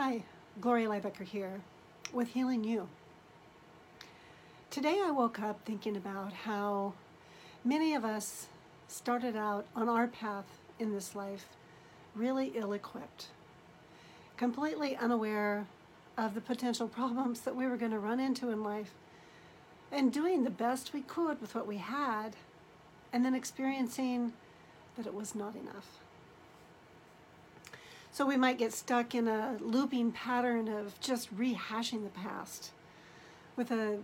Hi, Gloria Lybecker here with Healing You. Today I woke up thinking about how many of us started out on our path in this life really ill equipped, completely unaware of the potential problems that we were going to run into in life, and doing the best we could with what we had, and then experiencing that it was not enough. So we might get stuck in a looping pattern of just rehashing the past with a,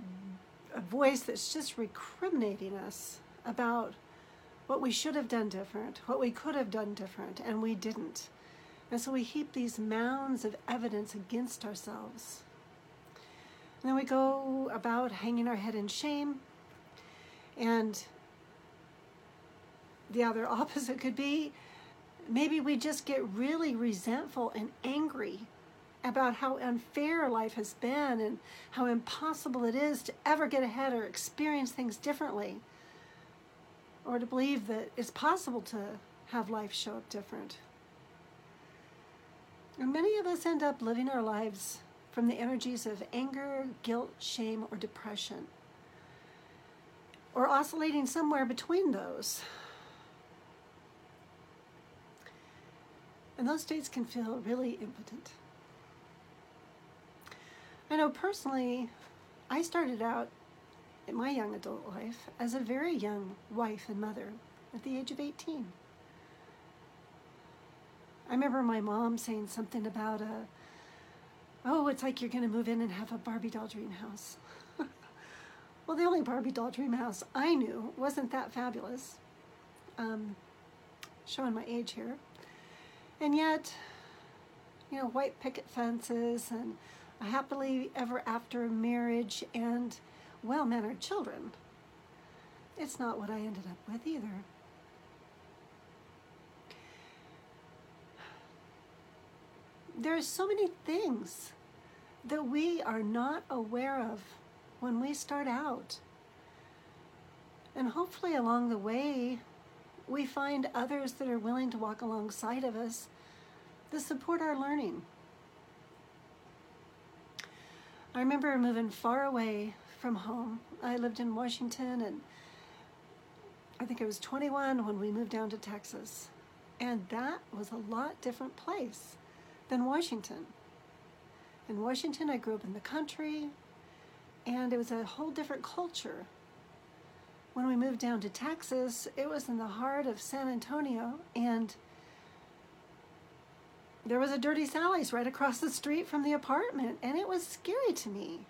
a voice that's just recriminating us about what we should have done different, what we could have done different, and we didn't. And so we heap these mounds of evidence against ourselves. And then we go about hanging our head in shame. And the other opposite could be maybe we just get really resentful and angry about how unfair life has been and how impossible it is to ever get ahead or experience things differently or to believe that it's possible to have life show up different. And many of us end up living our lives from the energies of anger, guilt, shame, or depression, or oscillating somewhere between those. And those states can feel really impotent. I know personally, I started out in my young adult life as a very young wife and mother at the age of 18. I remember my mom saying something about a, oh, it's like you're going to move in and have a Barbie doll dream house. well, the only Barbie doll dream house I knew wasn't that fabulous. Um, showing my age here. And yet, you know, white picket fences and a happily ever after marriage and well mannered children. It's not what I ended up with either. There are so many things that we are not aware of when we start out. And hopefully, along the way, we find others that are willing to walk alongside of us to support our learning. I remember moving far away from home. I lived in Washington and I think I was 21 when we moved down to Texas. And that was a lot different place than Washington. In Washington, I grew up in the country and it was a whole different culture when we moved down to Texas, it was in the heart of San Antonio, and there was a Dirty Sally's right across the street from the apartment, and it was scary to me.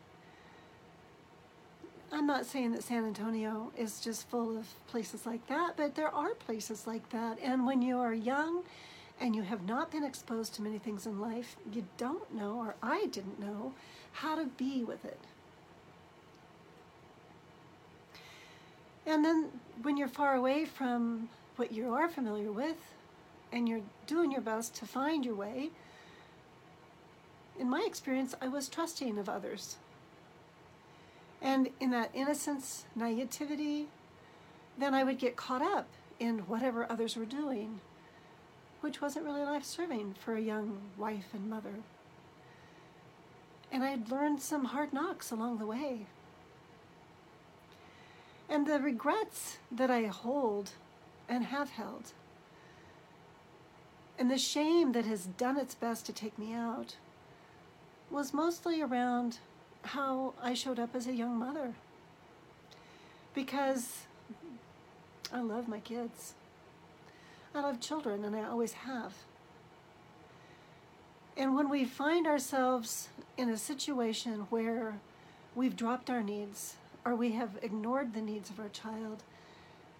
I'm not saying that San Antonio is just full of places like that, but there are places like that. And when you are young and you have not been exposed to many things in life, you don't know, or I didn't know, how to be with it. And then when you're far away from what you are familiar with and you're doing your best to find your way, in my experience, I was trusting of others. And in that innocence, naivety, then I would get caught up in whatever others were doing, which wasn't really life serving for a young wife and mother. And I'd learned some hard knocks along the way. And the regrets that I hold and have held, and the shame that has done its best to take me out, was mostly around how I showed up as a young mother. Because I love my kids. I love children, and I always have. And when we find ourselves in a situation where we've dropped our needs or we have ignored the needs of our child,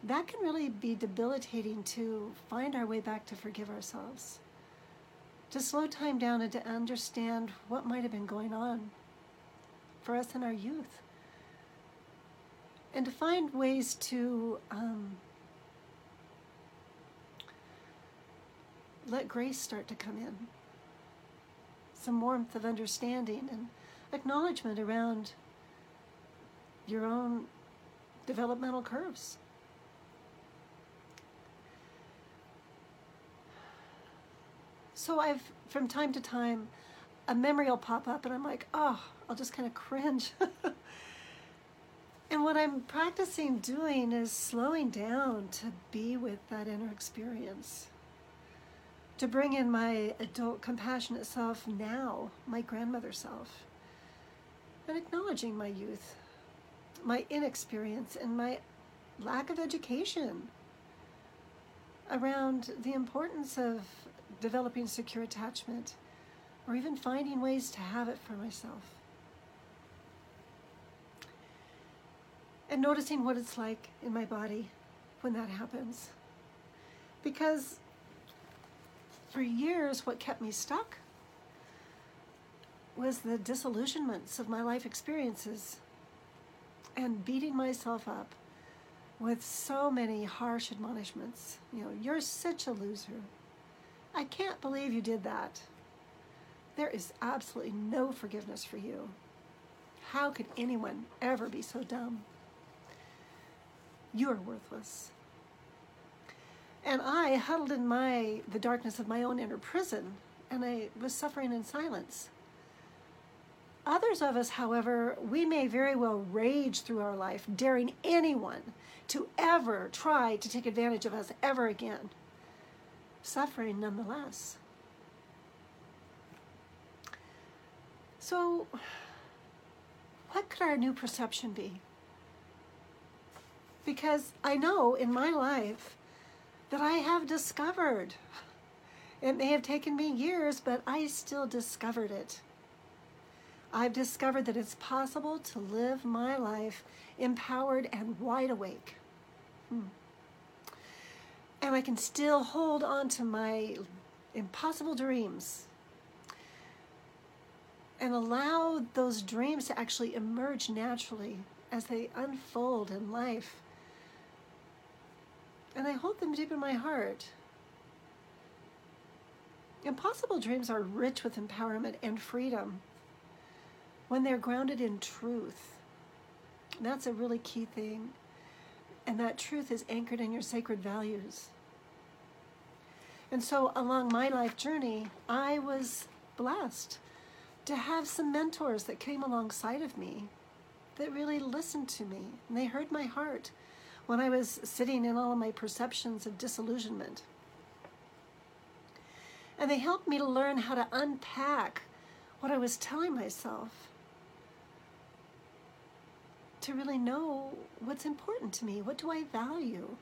that can really be debilitating to find our way back to forgive ourselves, to slow time down and to understand what might have been going on for us in our youth, and to find ways to um, let grace start to come in, some warmth of understanding and acknowledgement around your own developmental curves. So I've, from time to time, a memory will pop up and I'm like, oh, I'll just kind of cringe. and what I'm practicing doing is slowing down to be with that inner experience. To bring in my adult compassionate self now, my grandmother self, and acknowledging my youth, my inexperience, and my lack of education around the importance of developing secure attachment or even finding ways to have it for myself. And noticing what it's like in my body when that happens. Because for years, what kept me stuck was the disillusionments of my life experiences and beating myself up with so many harsh admonishments. You know, you're such a loser. I can't believe you did that. There is absolutely no forgiveness for you. How could anyone ever be so dumb? You are worthless. And I huddled in my the darkness of my own inner prison, and I was suffering in silence. Others of us, however, we may very well rage through our life, daring anyone to ever try to take advantage of us ever again, suffering nonetheless. So, what could our new perception be? Because I know in my life that I have discovered. It may have taken me years, but I still discovered it. I've discovered that it's possible to live my life empowered and wide awake. Hmm. And I can still hold on to my impossible dreams and allow those dreams to actually emerge naturally as they unfold in life. And I hold them deep in my heart. Impossible dreams are rich with empowerment and freedom when they're grounded in truth. That's a really key thing. And that truth is anchored in your sacred values. And so, along my life journey, I was blessed to have some mentors that came alongside of me that really listened to me and they heard my heart when I was sitting in all of my perceptions of disillusionment. And they helped me to learn how to unpack what I was telling myself to really know what's important to me. What do I value?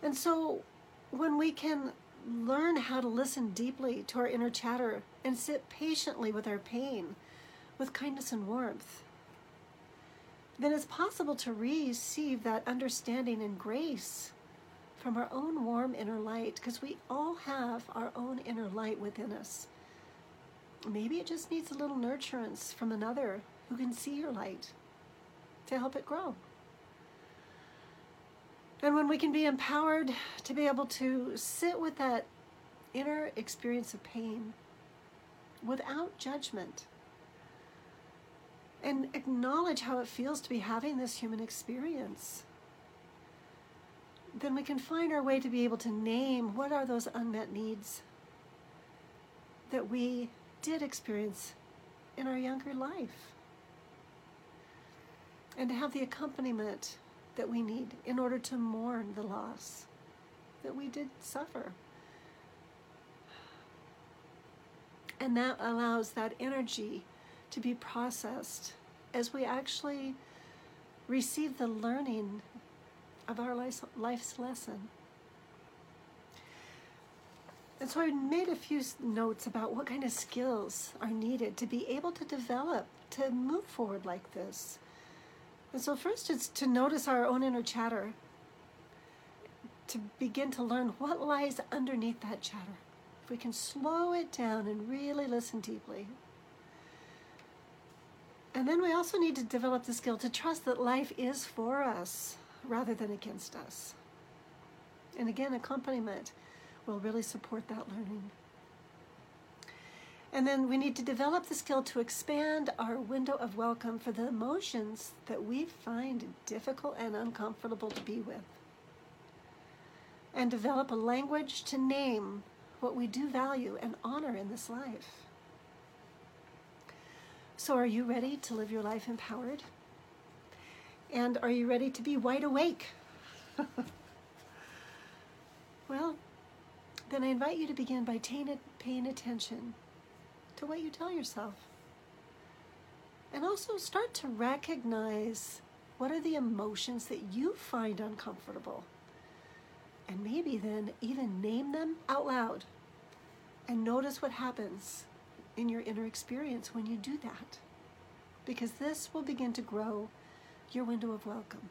And so when we can learn how to listen deeply to our inner chatter and sit patiently with our pain with kindness and warmth, then it's possible to receive that understanding and grace from our own warm inner light because we all have our own inner light within us. Maybe it just needs a little nurturance from another who can see your light to help it grow. And when we can be empowered to be able to sit with that inner experience of pain without judgment and acknowledge how it feels to be having this human experience, then we can find our way to be able to name what are those unmet needs that we did experience in our younger life. And to have the accompaniment that we need in order to mourn the loss that we did suffer. And that allows that energy to be processed as we actually receive the learning of our life's lesson. And so I made a few notes about what kind of skills are needed to be able to develop to move forward like this. And so, first, it's to notice our own inner chatter, to begin to learn what lies underneath that chatter. If we can slow it down and really listen deeply. And then we also need to develop the skill to trust that life is for us rather than against us. And again, accompaniment will really support that learning. And then we need to develop the skill to expand our window of welcome for the emotions that we find difficult and uncomfortable to be with. And develop a language to name what we do value and honor in this life. So, are you ready to live your life empowered? And are you ready to be wide awake? well, then I invite you to begin by paying attention to what you tell yourself. And also start to recognize what are the emotions that you find uncomfortable. And maybe then even name them out loud and notice what happens in your inner experience when you do that. Because this will begin to grow your window of welcome.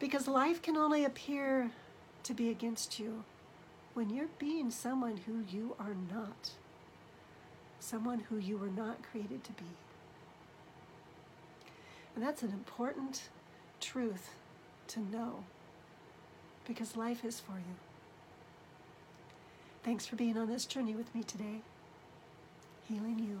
Because life can only appear to be against you when you're being someone who you are not, someone who you were not created to be. And that's an important truth to know because life is for you. Thanks for being on this journey with me today. Healing you.